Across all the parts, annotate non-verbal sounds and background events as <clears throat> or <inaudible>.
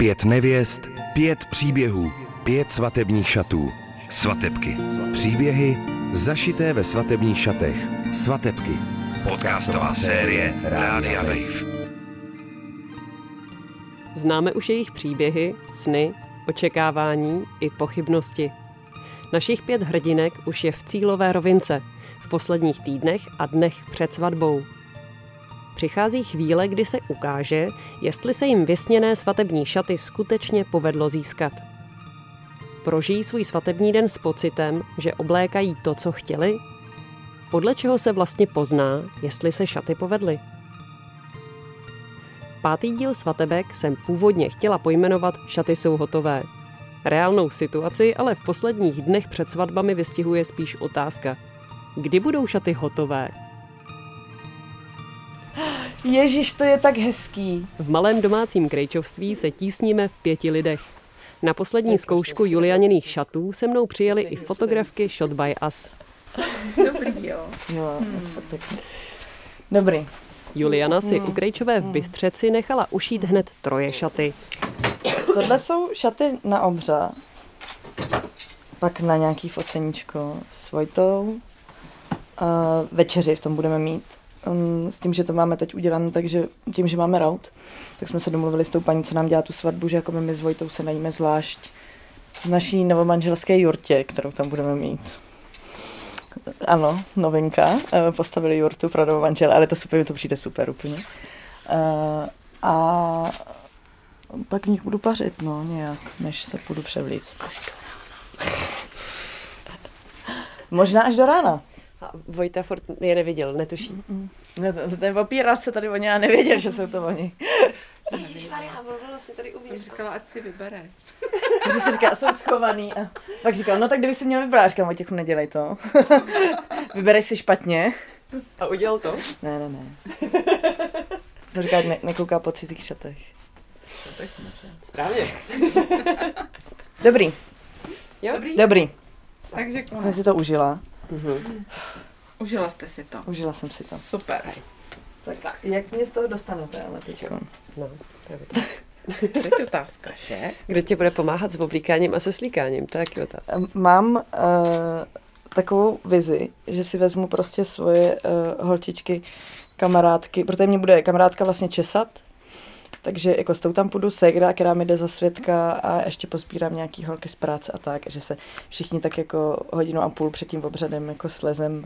Pět nevěst, pět příběhů, pět svatebních šatů. Svatebky. Příběhy zašité ve svatebních šatech. Svatebky. Podcastová série Rádia Wave. Známe už jejich příběhy, sny, očekávání i pochybnosti. Našich pět hrdinek už je v cílové rovince, v posledních týdnech a dnech před svatbou. Přichází chvíle, kdy se ukáže, jestli se jim vysněné svatební šaty skutečně povedlo získat. Prožijí svůj svatební den s pocitem, že oblékají to, co chtěli? Podle čeho se vlastně pozná, jestli se šaty povedly? Pátý díl svatebek jsem původně chtěla pojmenovat Šaty jsou hotové. Reálnou situaci ale v posledních dnech před svatbami vystihuje spíš otázka. Kdy budou šaty hotové? Ježíš, to je tak hezký. V malém domácím krejčovství se tísníme v pěti lidech. Na poslední zkoušku Julianiných šatů se mnou přijeli i fotografky Shot by Us. Dobrý, jo. Jo, hmm. Dobrý. Juliana si u Krejčové v Bystřeci nechala ušít hned troje šaty. Tohle jsou šaty na obřad. Pak na nějaký foceníčko s Vojtou. A večeři v tom budeme mít. Um, s tím, že to máme teď udělané, takže tím, že máme raut, tak jsme se domluvili s tou paní, co nám dělá tu svatbu, že jako my s Vojtou se najíme zvlášť v naší novomanželské jurtě, kterou tam budeme mít. Ano, novinka. Eh, Postavili jurtu pro novomanžele, ale to super, mi to přijde super úplně. Uh, a pak v nich budu pařit, no, nějak, než se budu převlíct. <laughs> Možná až do rána. A Vojta furt je neviděl, netuší. Ne, ten opírat se tady o ně a nevěděl, že jsou to oni. <laughs> Ježišmarja, mluvila si tady Jsem říkala, ať si vybere. <laughs> Takže si říká, jsem schovaný. A pak říkal, no tak kdyby si měl vybrat, říkám, Vojtěchu, nedělej to. <laughs> Vybereš si špatně. A udělal to? Ne, ne, ne. Jsem říká, ne, nekouká po cizích šatech. Správně. Dobrý, Jo? Dobrý? dobrý. Takže Jsem si to užila. Mhm. Užila jste si to. Užila jsem si to. Super. Tak, tak. jak mě z toho dostanete, ale teď. No, to je otázka. <laughs> Teď otázka, že? Kdo ti bude pomáhat s oblíkáním a se slíkáním? To je taky otázka. Mám uh, takovou vizi, že si vezmu prostě svoje uh, holčičky, kamarádky, protože mě bude kamarádka vlastně česat, takže jako s tou tam půjdu segra, která mi jde za svědka a ještě pozbírám nějaký holky z práce a tak, že se všichni tak jako hodinu a půl před tím obřadem jako slezem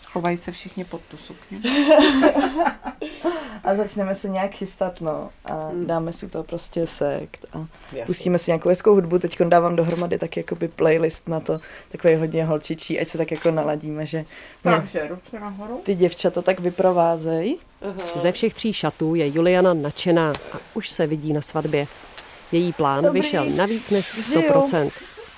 Schovají se všichni pod tu sukni. <laughs> a začneme se nějak chystat, no. A dáme si to prostě sekt a Jasně. pustíme si nějakou hezkou hudbu. Teď dávám dohromady tak jakoby playlist na to, takový hodně holčičí, ať se tak jako naladíme, že mě Takže ruce nahoru. ty děvčata tak vyprovázejí. Ze všech tří šatů je Juliana nadšená a už se vidí na svatbě. Její plán Dobrý. vyšel na víc než Žiju.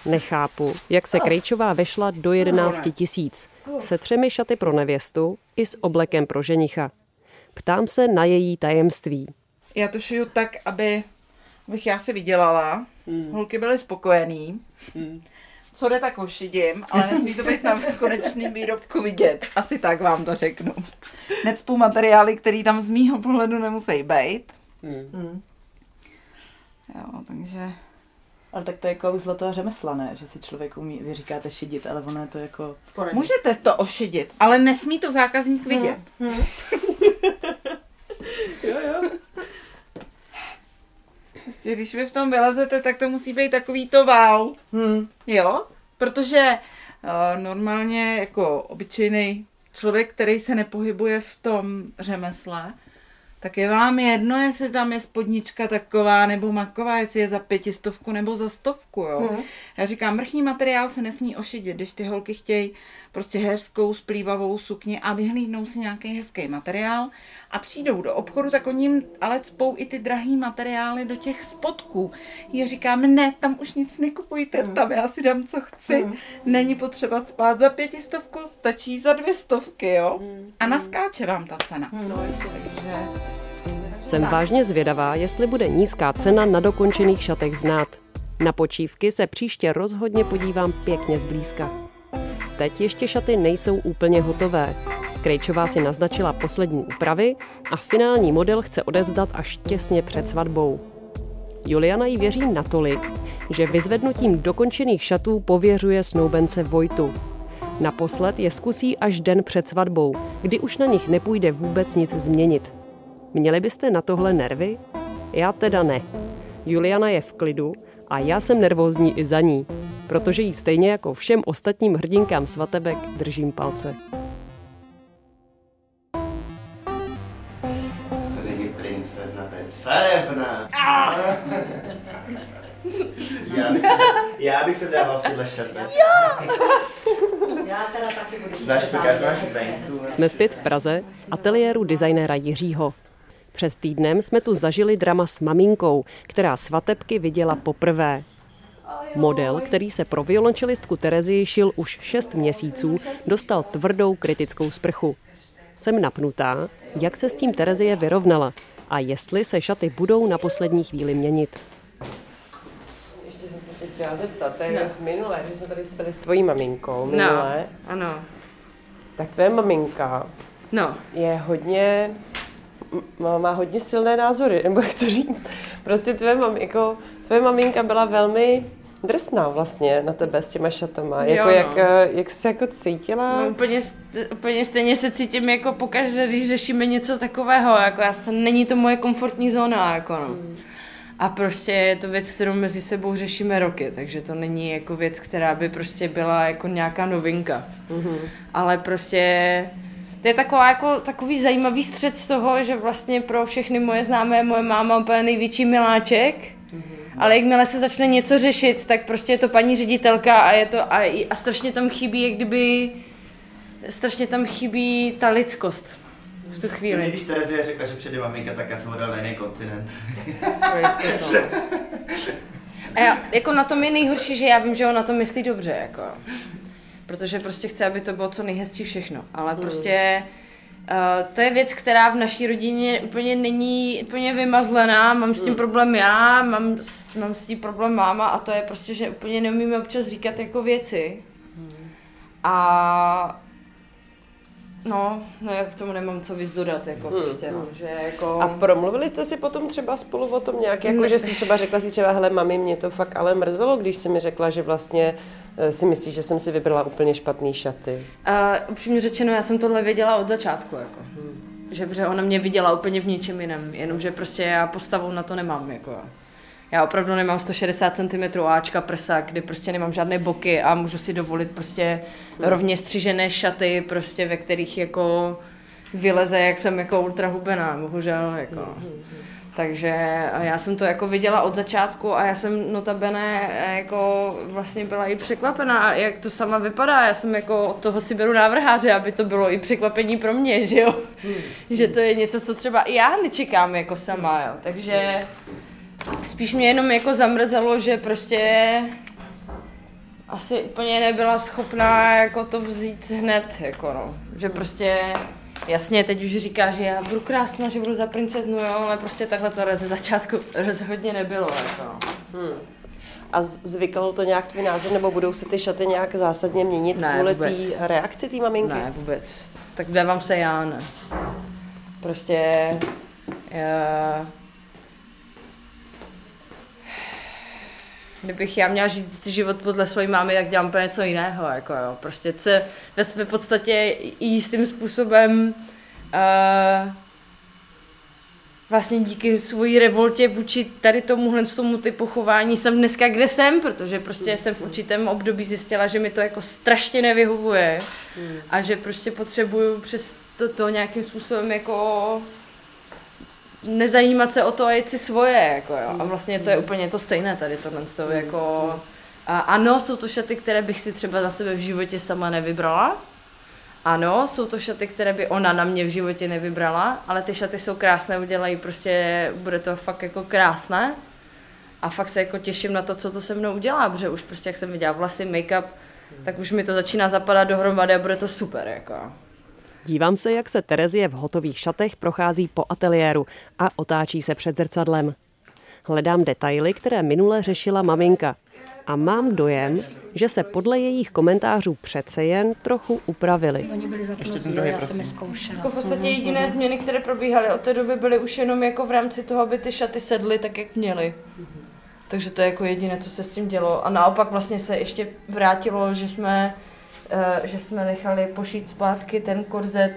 100%. Nechápu, jak se Krejčová vešla do 11 tisíc. Se třemi šaty pro nevěstu i s oblekem pro ženicha. Ptám se na její tajemství. Já to šiju tak, aby abych já si vydělala. Holky byly spokojený. Co jde, tak ošidím, ale nesmí to být na konečném výrobku vidět. Asi tak vám to řeknu. Necpu materiály, které tam z mýho pohledu nemusí být. Hmm. Jo, takže... Ale tak to je kouzlo toho řemesla, ne? Že si člověk umí, vy říkáte šidit, ale ono je to jako... Můžete to ošidit, ale nesmí to zákazník vidět. <laughs> Jo, jo. Prostě když vy v tom vylezete, tak to musí být takový to wow. Hmm. Jo, protože uh, normálně jako obyčejný člověk, který se nepohybuje v tom řemesle, tak je vám jedno, jestli tam je spodnička taková nebo maková, jestli je za pětistovku nebo za stovku, jo. Mhm. Já říkám, vrchní materiál se nesmí ošidit, když ty holky chtějí prostě hezkou, splývavou sukni a vyhlídnou si nějaký hezký materiál a přijdou do obchodu, tak oni jim ale cpou i ty drahý materiály do těch spodků. Já říkám, ne, tam už nic nekupujte, tam já si dám, co chci. Není potřeba spát za pětistovku, stačí za dvě stovky, jo. A naskáče vám ta cena. No, Takže... Jsem vážně zvědavá, jestli bude nízká cena na dokončených šatech znát. Na počívky se příště rozhodně podívám pěkně zblízka. Teď ještě šaty nejsou úplně hotové. Krejčová si naznačila poslední úpravy a finální model chce odevzdat až těsně před svatbou. Juliana jí věří natolik, že vyzvednutím dokončených šatů pověřuje snoubence Vojtu. Naposled je zkusí až den před svatbou, kdy už na nich nepůjde vůbec nic změnit. Měli byste na tohle nervy? Já teda ne. Juliana je v klidu a já jsem nervózní i za ní, protože jí stejně jako všem ostatním hrdinkám svatebek držím palce. Není princezna, to je carevna. <laughs> Já bych, se, já bych se dával v tyhle šaty. Já teda taky budu Znáš, máš? Jsme zpět v Praze, v ateliéru designéra Jiřího. Před týdnem jsme tu zažili drama s maminkou, která svatebky viděla poprvé. Model, který se pro violončelistku Terezii šil už 6 měsíců, dostal tvrdou kritickou sprchu. Jsem napnutá, jak se s tím Terezie vyrovnala a jestli se šaty budou na poslední chvíli měnit. Ještě jsem se tě chtěla zeptat, to je No. z minulé, když jsme tady spali s tvojí maminkou minulé, No, ano. tak tvoje maminka No, je hodně, má, má hodně silné názory, nebo jak to říct. Prostě tvoje, mam, jako, tvoje maminka byla velmi drsná vlastně na tebe s těma šatama. Jo, Jako no. jak, eh, jak jsi se jako cítila? no úplně, úplně stejně se cítím jako pokaždé, když řešíme něco takového, jako já se, není to moje komfortní zóna, jako no. A prostě je to věc, kterou mezi sebou řešíme roky, takže to není jako věc, která by prostě byla jako nějaká novinka. Ale prostě to je taková, jako, takový zajímavý střed z toho, že vlastně pro všechny moje známé moje máma úplně největší miláček, ale jakmile se začne něco řešit, tak prostě je to paní ředitelka a je to a, a strašně tam chybí, jak kdyby strašně tam chybí ta lidskost v tu chvíli. když Terezie řekla, že přijde maminka, tak já jsem dal na jiný kontinent. Jistotu. <laughs> A já, jako na tom je nejhorší, že já vím, že on na to myslí dobře, jako. Protože prostě chce, aby to bylo co nejhezčí všechno. Ale prostě uh, to je věc, která v naší rodině úplně není úplně vymazlená. Mám s tím problém já, mám, s- mám s tím problém máma a to je prostě, že úplně neumíme občas říkat jako věci. A No, no já k tomu nemám co víc dodat, jako Hmm, prostě, no, že jako... A promluvili jste si potom třeba spolu o tom nějak, jako Ne. že si třeba řekla si třeba, hele mami, mě to fakt ale mrzelo, když si mi řekla, že vlastně si myslíš, že jsem si vybrala úplně špatný šaty. A upřímně řečeno, já jsem tohle věděla od začátku, jako. Že protože ona mě viděla úplně v něčem jiném, jenomže prostě já postavou na to nemám, jako. Já opravdu nemám 160 cm Ačka prsa, kdy prostě nemám žádné boky a můžu si dovolit prostě rovně střižené šaty, prostě ve kterých jako vyleze, jak jsem jako ultra hubená, bohužel, jako. Takže a já jsem to jako viděla od začátku a já jsem notabene eh, jako vlastně byla i překvapená, jak to sama vypadá. Já jsem jako od toho si beru návrháře, aby to bylo i překvapení pro mě, že jo. <laughs> že to je něco, co třeba i já nečekám jako sama, jo. Takže spíš mě jenom jako zamrzelo, že prostě asi úplně nebyla schopná jako to vzít hned, jako no. Že prostě, jasně, teď už říká, že já budu krásná, že budu za princeznu, jo, ale prostě takhle to ze začátku <laughs> rozhodně nebylo, jako no. A z- zvykalo to nějak tvůj názor, nebo budou se ty šaty nějak zásadně měnit Ne, kvůli té reakci té maminky? Ne, vůbec. Tak dávám se já, ne. Prostě... Já... Kdybych já měla žít život podle své mámy, tak dělám úplně něco jiného, jako jo. Prostě se ve své podstatě i jistým způsobem uh, vlastně díky svojí revoltě vůči tady tomuhle tomu typu chování jsem dneska, kde jsem, protože prostě jsem v určitém období zjistila, že mi to jako strašně nevyhovuje a že prostě potřebuju přes to, to nějakým způsobem jako nezajímat se o to a jít si svoje, jako jo. A vlastně to je úplně to stejné tady tohle z toho, jako... A ano, jsou to šaty, které bych si třeba za sebe v životě sama nevybrala. Ano, jsou to šaty, které by ona na mě v životě nevybrala, ale ty šaty jsou krásné, udělají prostě, bude to fakt jako krásné. A fakt se jako těším na to, co to se mnou udělá, protože už prostě jak jsem viděla vlasy, make-up, tak už mi to začíná zapadat dohromady a bude to super, jako. Dívám se, jak se Terezie v hotových šatech prochází po ateliéru a otáčí se před zrcadlem. Hledám detaily, které minule řešila maminka. a mám dojem, že se podle jejich komentářů přece jen trochu upravili. Oni byli za Ještě to ten druhý, já jsem je zkoušela. Jako v podstatě jediné změny, které probíhaly od té doby, byly už jenom jako v rámci toho, aby ty šaty sedly tak, jak měly. Takže to je jako jediné, co se s tím dělo. A naopak vlastně se ještě vrátilo, že jsme, že jsme nechali pošít zpátky ten korzet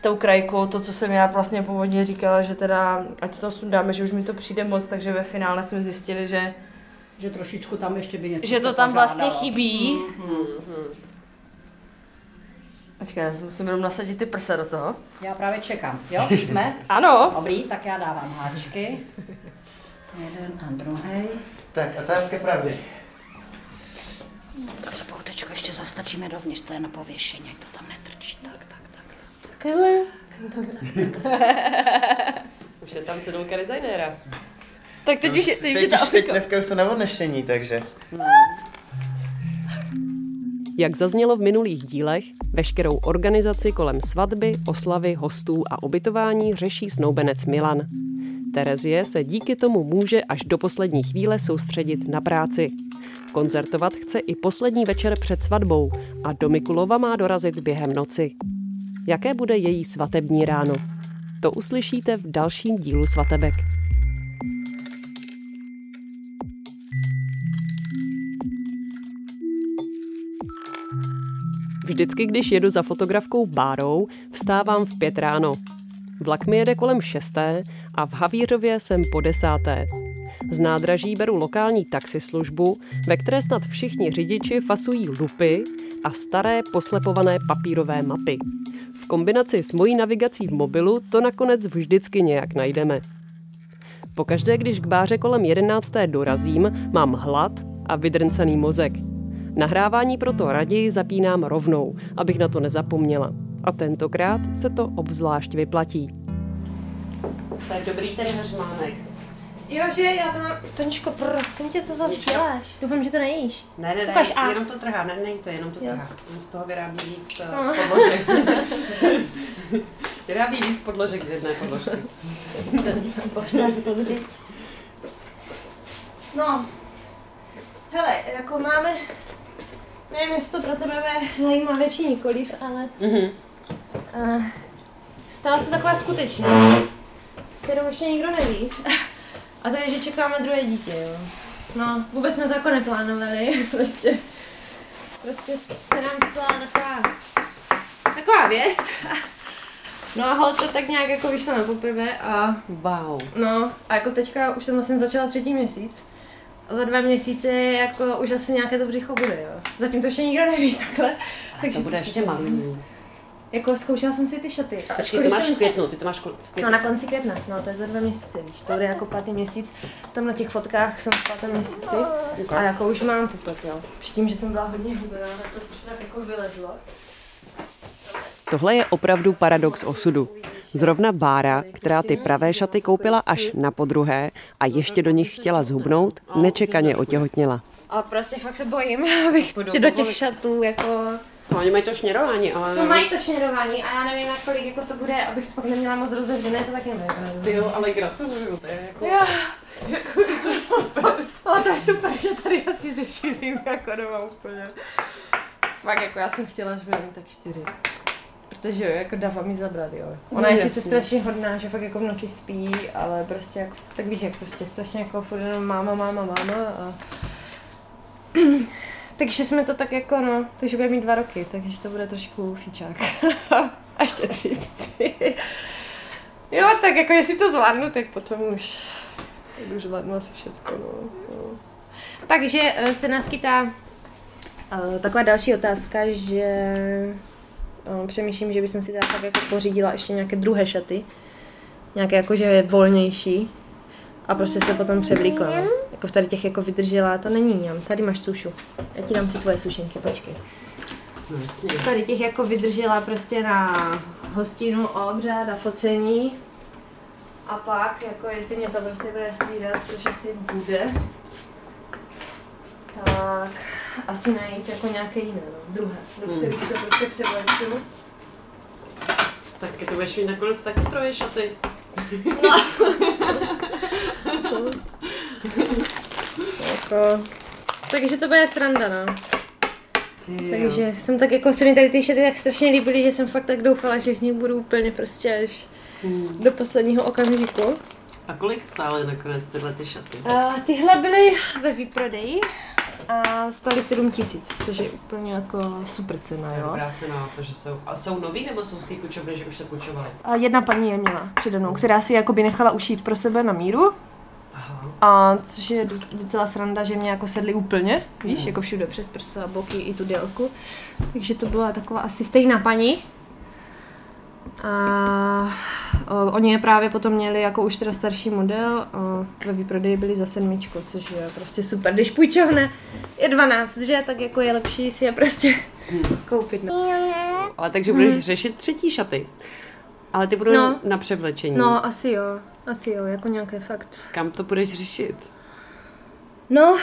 tou krajkou, to, co jsem já vlastně původně říkala, že teda, ať to sundáme, že už mi to přijde moc, takže ve finále jsme zjistili, že, Že trošičku tam ještě by něco že to tam vlastně požádalo. chybí. Počkej, já si musím jenom nasadit ty prsa do toho. Já právě čekám. Jo, <laughs> jsme? Ano. Dobrý, tak já dávám háčky. Jeden a druhý. Tak, otázka pravdy. Takhle poutečko ještě zastačíme dovnitř, to je na pověšení, ať to tam netrčí. Tak, tak, tak. Takhle. <laughs> Už je tam sedulka designéra. Tak teď už je, teď už je teď, ta už, teď dneska už to na odnešení, takže. Jak zaznělo v minulých dílech, veškerou organizaci kolem svatby, oslavy, hostů a ubytování řeší snoubenec Milan. Terezie se díky tomu může až do poslední chvíle soustředit na práci. Koncertovat chce i poslední večer před svatbou a do Mikulova má dorazit během noci. Jaké bude její svatební ráno? To uslyšíte v dalším dílu svatebek. Vždycky, když jedu za fotografkou Bárou, vstávám v pět ráno. Vlak mi jede kolem šesté a v Havířově jsem po desáté. Z nádraží beru lokální taxislužbu, ve které snad všichni řidiči fasují lupy a staré poslepované papírové mapy. V kombinaci s mojí navigací v mobilu to nakonec vždycky nějak najdeme. Pokaždé, když k báře kolem jedenácté dorazím, mám hlad a vydrncený mozek. Nahrávání proto raději zapínám rovnou, abych na to nezapomněla. A tentokrát se to obzvlášť vyplatí. Tak dobrý ten hřmánek. Jo, že já to mám... Toničko, prosím tě, co zase děláš? Doufám, že to nejíš. Ne, ne, ne, Ukaž A. jenom to trhá, ne, není to, jenom to trhá. On z toho vyrábí víc No. uh, podložek. <laughs> vyrábí víc podložek z jedné podložky. No, hele, jako máme... Nevím, jestli to pro tebe bude zajímavé či nikoliv, ale... Mhm. Uh, stala se taková skutečnost, kterou ještě nikdo neví. A to je, že čekáme druhé dítě, jo. No, vůbec jsme to jako neplánovali, <laughs> prostě... Prostě se nám stala taková... Taková věc. No a hol to tak nějak jako vyšlo na poprvé a Wow. No, a jako teďka už jsem vlastně začala třetí měsíc. A za dva měsíce jako už asi nějaké to břicho bude, jo. Zatím to ještě nikdo neví takhle. Takže To bude ještě malý. Jako zkoušela jsem si ty šaty. A Počkej, ty ačkoliv máš jsem v květnu, ty to máš kol- v No květnu. na konci května, no to je za dva měsíce, víš, to bude jako pátý měsíc, tam na těch fotkách jsem v pátém měsíci a jako už mám pupek, jo. S tím, že jsem byla hodně hubená, tak to prostě tak jako vylezlo. Tohle je opravdu paradox osudu. Zrovna Bára, která ty pravé šaty koupila až na podruhé a ještě do nich chtěla zhubnout, nečekaně otěhotněla. A prostě fakt se bojím, <laughs> abych do těch šatů jako No, oni mají to šněrování, ale... No mají to šněrování a já nevím, jak kolik jako to bude, abych to pak neměla moc rozevřené, to taky nevím. Ty jo, ale gratuluju, to je jako... Jo. <laughs> Jako je to super. <laughs> Ale to je super, že tady asi zešilím jako doma úplně. Fakt jako já jsem chtěla, že budu mít tak čtyři. Protože jo, jako dává mi zabrat, jo. Ona je No, sice jasně. strašně hodná, že fakt jako v noci spí, ale prostě jako, tak víš, jak prostě strašně jako furt jenom máma, máma, máma a... <clears throat> takže jsme to tak jako no, takže bude mít dva roky, takže to bude trošku fíčák. <laughs> a ještě tři psy. Jo, tak jako jestli to zvládnu, tak potom už, už zvládnu asi všecko, no. no. Takže eh, se naskytá eh, taková další otázka, že eh, přemýšlím, že bych si teda tak jako pořídila ještě nějaké druhé šaty, nějaké jakože volnější a prostě se potom převlíkla. No. Jako v tady těch jako vydržela, to není ňam, tady máš sušu. Já ti dám ty tvoje sušenky, počkej. No, jasně. V tady těch jako vydržela prostě na hostinu, obřad a focení. A pak, jako jestli mě to prostě bude svídat, což asi bude, tak asi najít jako nějaké jiné, no, druhé, do Hmm. kterých se prostě převleču. Tak ty budeš mít nakonec taky troje šaty. <laughs> Jako, Takže to bude sranda, no. Takže jsem tak jako, se mi tady ty šaty tak strašně líbily, že jsem fakt tak doufala, že v nich budu úplně prostě až do posledního okamžiku. A kolik stály nakonec tyhle ty šaty? A tyhle byly ve výprodeji a stály 7 tisíc, což je úplně jako super cena, jo. Dobrá se na to, že jsou. A jsou nový nebo jsou z té půjčovny, že už se půjčovaly? A jedna paní je měla přede mnou, která si jakoby nechala ušít pro sebe na míru. Aha. A což je doc- docela sranda, že mě jako sedly úplně, víš, jako všude přes prsa, boky i tu délku. Takže to byla taková asi stejná paní. A o, oni je právě potom měli jako už teda starší model a ve výprodeji byli za sedmičku, což je prostě super. Když půjčovna je 12, že, tak jako je lepší si je prostě koupit. No. Ale takže budeš řešit třetí šaty. Ale ty budou no. na převlečení. no, asi jo, asi jo, jako nějaké fakt. Kam to budeš řešit? No,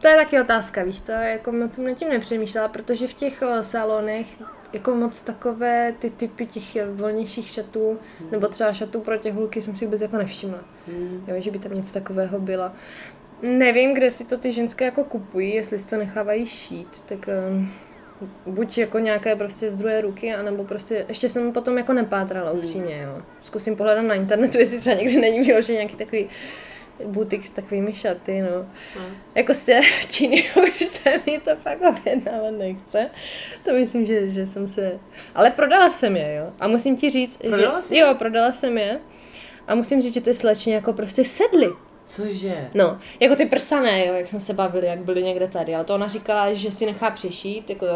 to je taky otázka, víš co, jako moc jsem nad tím nepřemýšlela, protože v těch o, salonech jako moc takové ty typy těch eh, volnějších šatů, nebo třeba šatů pro těch hulky jsem si vůbec jako nevšimla. Jo, že by tam něco takového bylo. Nevím, kde si to ty ženské jako kupují, jestli si to nechávají šít, tak um, buď jako nějaké prostě z druhé ruky, anebo prostě, ještě jsem potom jako nepátrala upřímně, jo. Zkusím pohledat na internetu, <laughs> jestli třeba někdy není vyložený nějaký takový butik s takovými šaty, no. Jako z té <laughs> Číny už se mi to fakt objednávat nechce. To myslím, že, že jsem se... Ale prodala jsem je, jo. A musím ti říct, Prodala že... jsi? Jo, prodala jsem je. A musím říct, že ty slečny jako prostě sedly. Cože? No, jako ty prsané, jo, jak jsme se bavili, jak byly někde tady, ale to ona říkala, že si nechá přešít, jako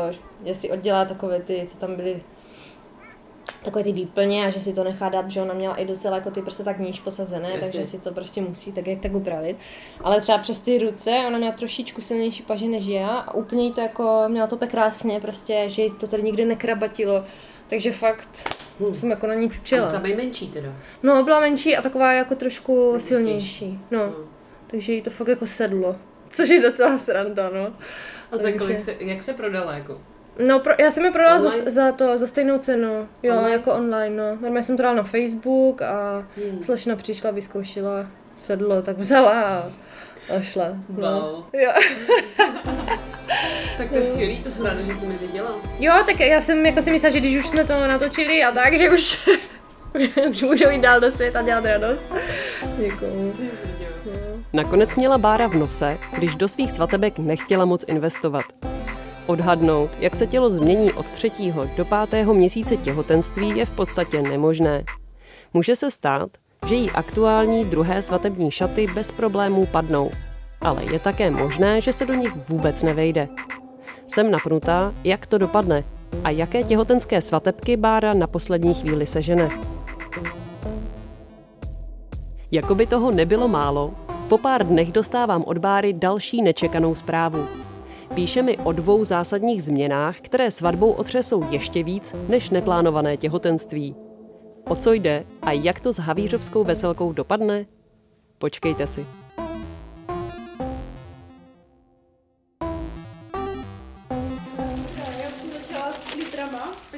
že si oddělá takové ty, co tam byly, takové ty výplně a že si to nechá dát, že ona měla i docela jako ty prsa tak níž posazené, Jasně. takže si to prostě musí tak jak tak upravit. Ale třeba přes ty ruce, ona měla trošičku silnější paže než já a úplně jí to jako, měla to úplně krásně, prostě, že jí to tady nikdy nekrabatilo. Takže fakt jsem jako na ní čučela. Samej menší teda. No, byla menší a taková jako trošku silnější. No, takže jí to fakt jako sedlo. Což je docela sranda, no. A za kolik se, jak se prodala jako? No, pro, já jsem je prodala za, za, to, za stejnou cenu. Jo, Online? jako online, no. Normálně jsem to dala na Facebook a Hmm. slečna přišla, vyzkoušela, sedlo, tak vzala a, a šla. No. Wow. Jo. <laughs> Tak to je skvělý, to jsem ráda, že jsi mi viděla. jo, tak já jsem jako si myslela, že když už jsme to natočili a tak, že už, <laughs> už můžou jít dál do světa dělat radost. Děkuju. Nakonec měla Bára v nose, když do svých svatebek nechtěla moc investovat. Odhadnout, jak se tělo změní od třetího do pátého měsíce těhotenství je v podstatě nemožné. Může se stát, že jí aktuální druhé svatební šaty bez problémů padnou, ale je také možné, že se do nich vůbec nevejde. Jsem napnutá, jak to dopadne a jaké těhotenské svatebky Bára na poslední chvíli sežene. Jako by toho nebylo málo, po pár dnech dostávám od Báry další nečekanou zprávu. Píše mi o dvou zásadních změnách, které svatbou otřesou ještě víc než neplánované těhotenství. O co jde a jak to s havířovskou veselkou dopadne? Počkejte si.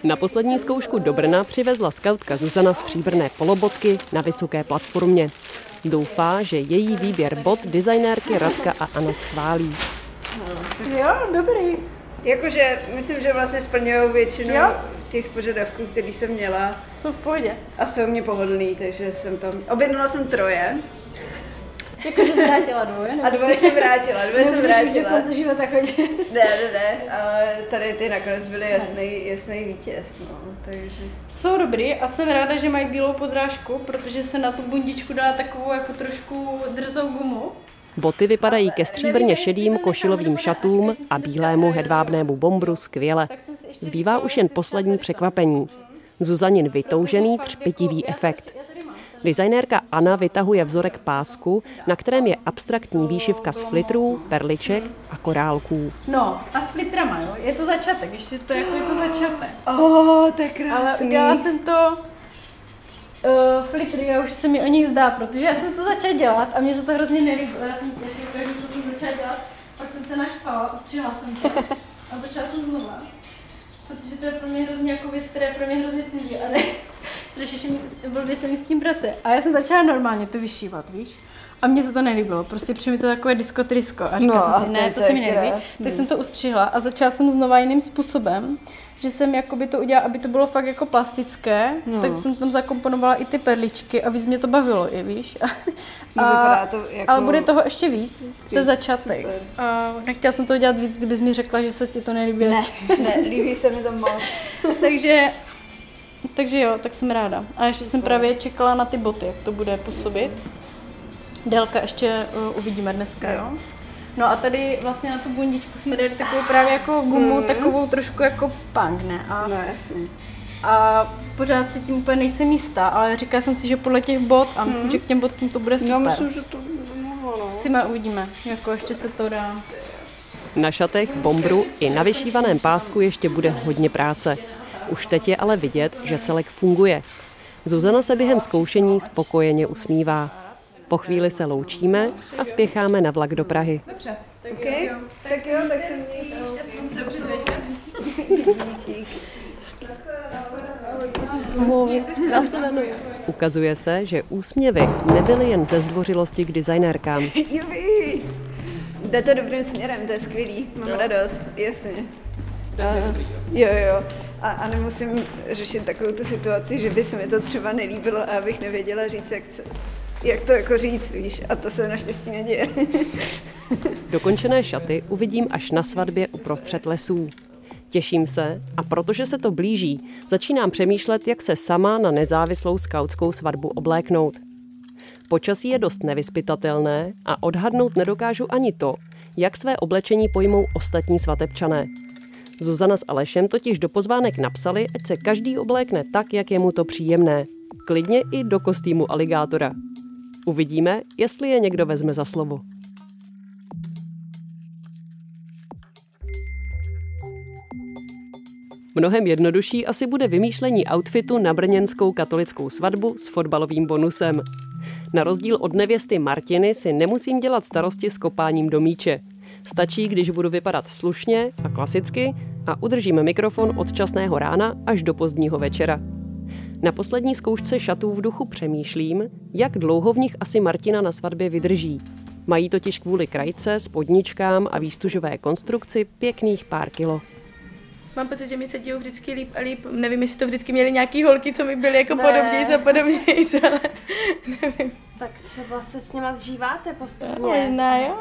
Na poslední zkoušku do Brna přivezla skautka Zuzana stříbrné polobotky na vysoké platformě. Doufá, že její výběr bot designérky Radka a Anna schválí. Jo, dobrý. Jakože myslím, že vlastně splňují většinu Jo. Těch požadavků, který jsem měla Jsou v pohodě. a jsou mě pohodlný, takže jsem tam, objednala jsem troje Jakože se vrátila dvoje, a dvoje jsem vrátila, dvoje jsem vrátila. konce života chodit. Ne, ne, ne, ale tady ty nakonec byly jasný, jasný vítěz, no, takže. Jsou dobrý a jsem ráda, že mají bílou podrážku, protože se na tu bundičku dá takovou jako trošku drzou gumu. Boty vypadají ke stříbrně šedým košilovým šatům a bílému hedvábnému bombru skvěle. Zbývá už jen poslední překvapení. Zuzanin vytoužený třpitivý efekt. Designérka Anna vytahuje vzorek pásku, na kterém je abstraktní výšivka z flitrů, perliček a korálků. No, a s flitrama, jo. Je to začátek, ještě to jako je to začátek. Oh, to je Ale krásný. udělala jsem to uh, flitry a už se mi o nich zdá, protože já jsem to začala dělat a mě se to hrozně nelíbilo. Já jsem jak co jsem začala dělat, pak jsem se naštvala, ostřihla jsem to <laughs> a začala jsem znova. Protože to je pro mě hrozně jako věc, která je pro mě hrozně cizí a ne, strašně mi, blbě se mi s tím pracuje. A já jsem začala normálně to vyšívat, víš? A mně se to nelíbilo, prostě přijde mi to takové diskotrisko. A říkala No, jsem si, a ne, to- to, se je mi nelíbí. Tak jsem to ustřihla a začala jsem znova jiným způsobem, že jsem jakoby to udělala, aby to bylo fakt jako plastické, No. tak jsem tam zakomponovala i ty perličky a víc mě to bavilo, i víš. <laughs> A, vypadá to jako ale bude toho ještě víc, to je začátek. A nechtěla jsem to dělat víc, kdybys mi řekla, že se ti to nelíbí. Ne, ne, líbí se mi to moc. <laughs> takže, takže jo, tak jsem ráda. A ještě jsem právě čekala na ty boty, jak to bude působit. Délka ještě uh, uvidíme dneska, jo. No a tady vlastně na tu bundičku jsme dali takovou právě jako gumu, takovou trošku jako punk, ne? A, No jasně. a pořád si tím úplně nejsem jistá, ale říkala jsem si, že podle těch bot a myslím, Mhm. že k těm botům to bude super. Já myslím, že to mohlo, no. Zkusíme, uvidíme, jako ještě se to dá. Na šatech, bombru i na vyšívaném pásku ještě bude hodně práce. Už teď je ale vidět, že celek funguje. Zuzana se během zkoušení spokojeně usmívá. Po chvíli se loučíme a spěcháme na vlak do Prahy. Dobře, tak Okay. Tak jo, tak se mějte. <laughs> Ukazuje se, že úsměvy nebyly jen ze zdvořilosti k designérkám. <laughs> Jubi. Jde to dobrým směrem, to je skvělý, mám radost, jasně. A, jo, jo. A, a nemusím řešit takovou tu situaci, že by se mi to třeba nelíbilo a abych nevěděla říct, jak, se, jak to jako říct, víš. A to se naštěstí neděje. <laughs> Dokončené šaty uvidím až na svatbě uprostřed lesů. Těším se a protože se to blíží, začínám přemýšlet, jak se sama na nezávislou skautskou svatbu obléknout. Počasí je dost nevyspytatelné a odhadnout nedokážu ani to, jak své oblečení pojmou ostatní svatebčané. Zuzana s Alešem totiž do pozvánek napsali, ať se každý oblékne tak, jak je mu to příjemné. Klidně i do kostýmu aligátora. Uvidíme, jestli je někdo vezme za slovo. Mnohem jednodušší asi bude vymýšlení outfitu na brněnskou katolickou svatbu s fotbalovým bonusem. Na rozdíl od nevěsty Martiny si nemusím dělat starosti s kopáním do míče. Stačí, když budu vypadat slušně a klasicky a udržím mikrofon od časného rána až do pozdního večera. Na poslední zkoušce šatů v duchu přemýšlím, jak dlouho v nich asi Martina na svatbě vydrží. Mají totiž kvůli krajce, spodničkám a výstužové konstrukci pěkných pár kilo. Mám pocit, že mi se dějou vždycky líp a líp. Nevím, jestli to vždycky měly nějaký holky, co mi byly jako Ne. podobnějc a podobnějc, ale <laughs> Tak třeba se s nima zžíváte postupně. možná jo.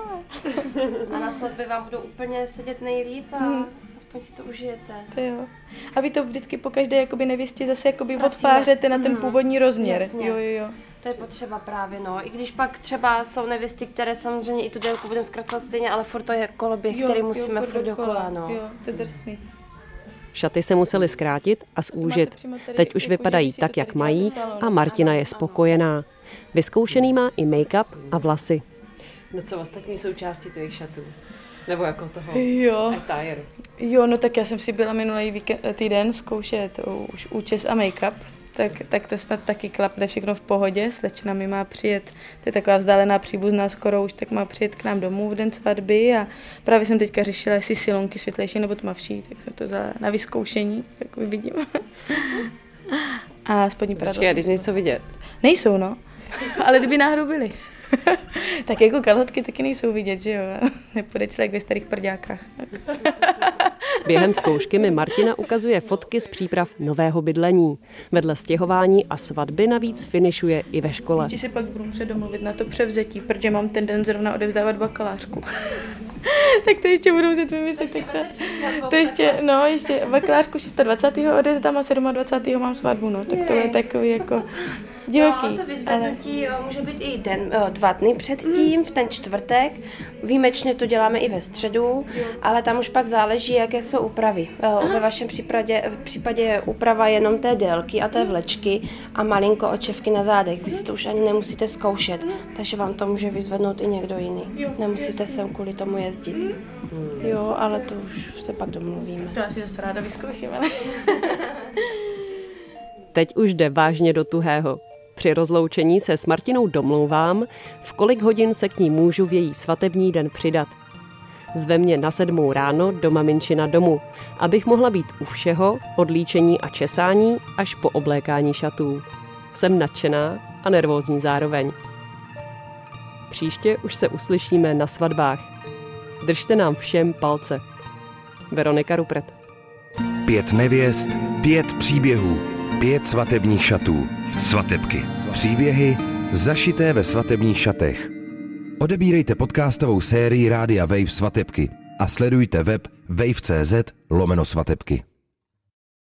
<laughs> A na svatbě vám budou úplně sedět nejlíp a Hmm. aspoň si to užijete. To jo. A vy to vždycky po každé jakoby nevěstě zase jakoby Pracíme. odpářete na ten Mhm. původní rozměr. Jasně. Jo, jo, jo. To je potřeba právě, no. I když pak třeba jsou nevěsty, které samozřejmě i tu délku budeme zkracovat stejně, ale furt to je koloběh, který musíme furt dokola, no. Jo, to je drsný. Šaty se museli zkrátit a zúžit. Teď už vypadají tak, jak mají a Martina je spokojená. Vyzkoušený má i make-up a vlasy. No co ostatní součásti tvých šatů? Nebo jako toho Jo. attire? Jo, no tak já jsem si byla minulý týden zkoušet už účes a make-up, tak, tak to snad taky klapne všechno v pohodě. Slečna mi má přijet, to je taková vzdálená příbuzná skoro už, tak má přijet k nám domů v den svatby a právě jsem teďka řešila, jestli silonky světlejší nebo tmavší, tak jsem to vzala na vyzkoušení, tak uvidím. <laughs> A spodní prádlo. Jsem když nejsou vidět. Nejsou, no. <laughs> Ale kdyby náhodou byly. <laughs> tak jako kalhotky taky nejsou vidět, že jo? <laughs> Nepůjde člověk ve starých prďákách. <laughs> Během zkoušky mi Martina ukazuje fotky z příprav nového bydlení. Vedle stěhování a svatby navíc finišuje i ve škole. Ještě si pak budu muset domluvit na to převzetí, protože mám ten den zrovna odevzdávat bakalářku. tak to ještě budu muset vymyslet. Tak to, to ještě, no, ještě bakalářku 26. odevzdám a 27. mám svatbu, no, tak to je takový jako divoký. No, to ale... vyzvednutí jo, může být i den, jo, dva dny předtím, v ten čtvrtek. Výjimečně to děláme i ve středu, ale tam už pak záleží, jaké jsou úpravy. Jo, Ve vašem případě, v případě je úprava jenom té délky a té vlečky a malinko očevky na zádech. Vy si to už ani nemusíte zkoušet, takže vám to může vyzvednout i někdo jiný. Nemusíte sem kvůli tomu jezdit. Jo, ale to už se pak domluvíme. To já si zase ráda vyzkouším, ale... Teď už jde vážně do tuhého. Při rozloučení se s Martinou domlouvám, v kolik hodin se k ní můžu v její svatební den přidat. Zve mě na sedmou ráno do maminčina domu, abych mohla být u všeho, od líčení a česání až po oblékání šatů. Jsem nadšená a nervózní zároveň. Příště už se uslyšíme na svatbách. Držte nám všem palce. Veronika Rupret. Pět nevěst, pět příběhů, pět svatebních šatů. Svatebky. Příběhy zašité ve svatebních šatech. Odebírejte podcastovou sérii Rádia Wave Svatebky a sledujte web wave.cz lomeno svatebky.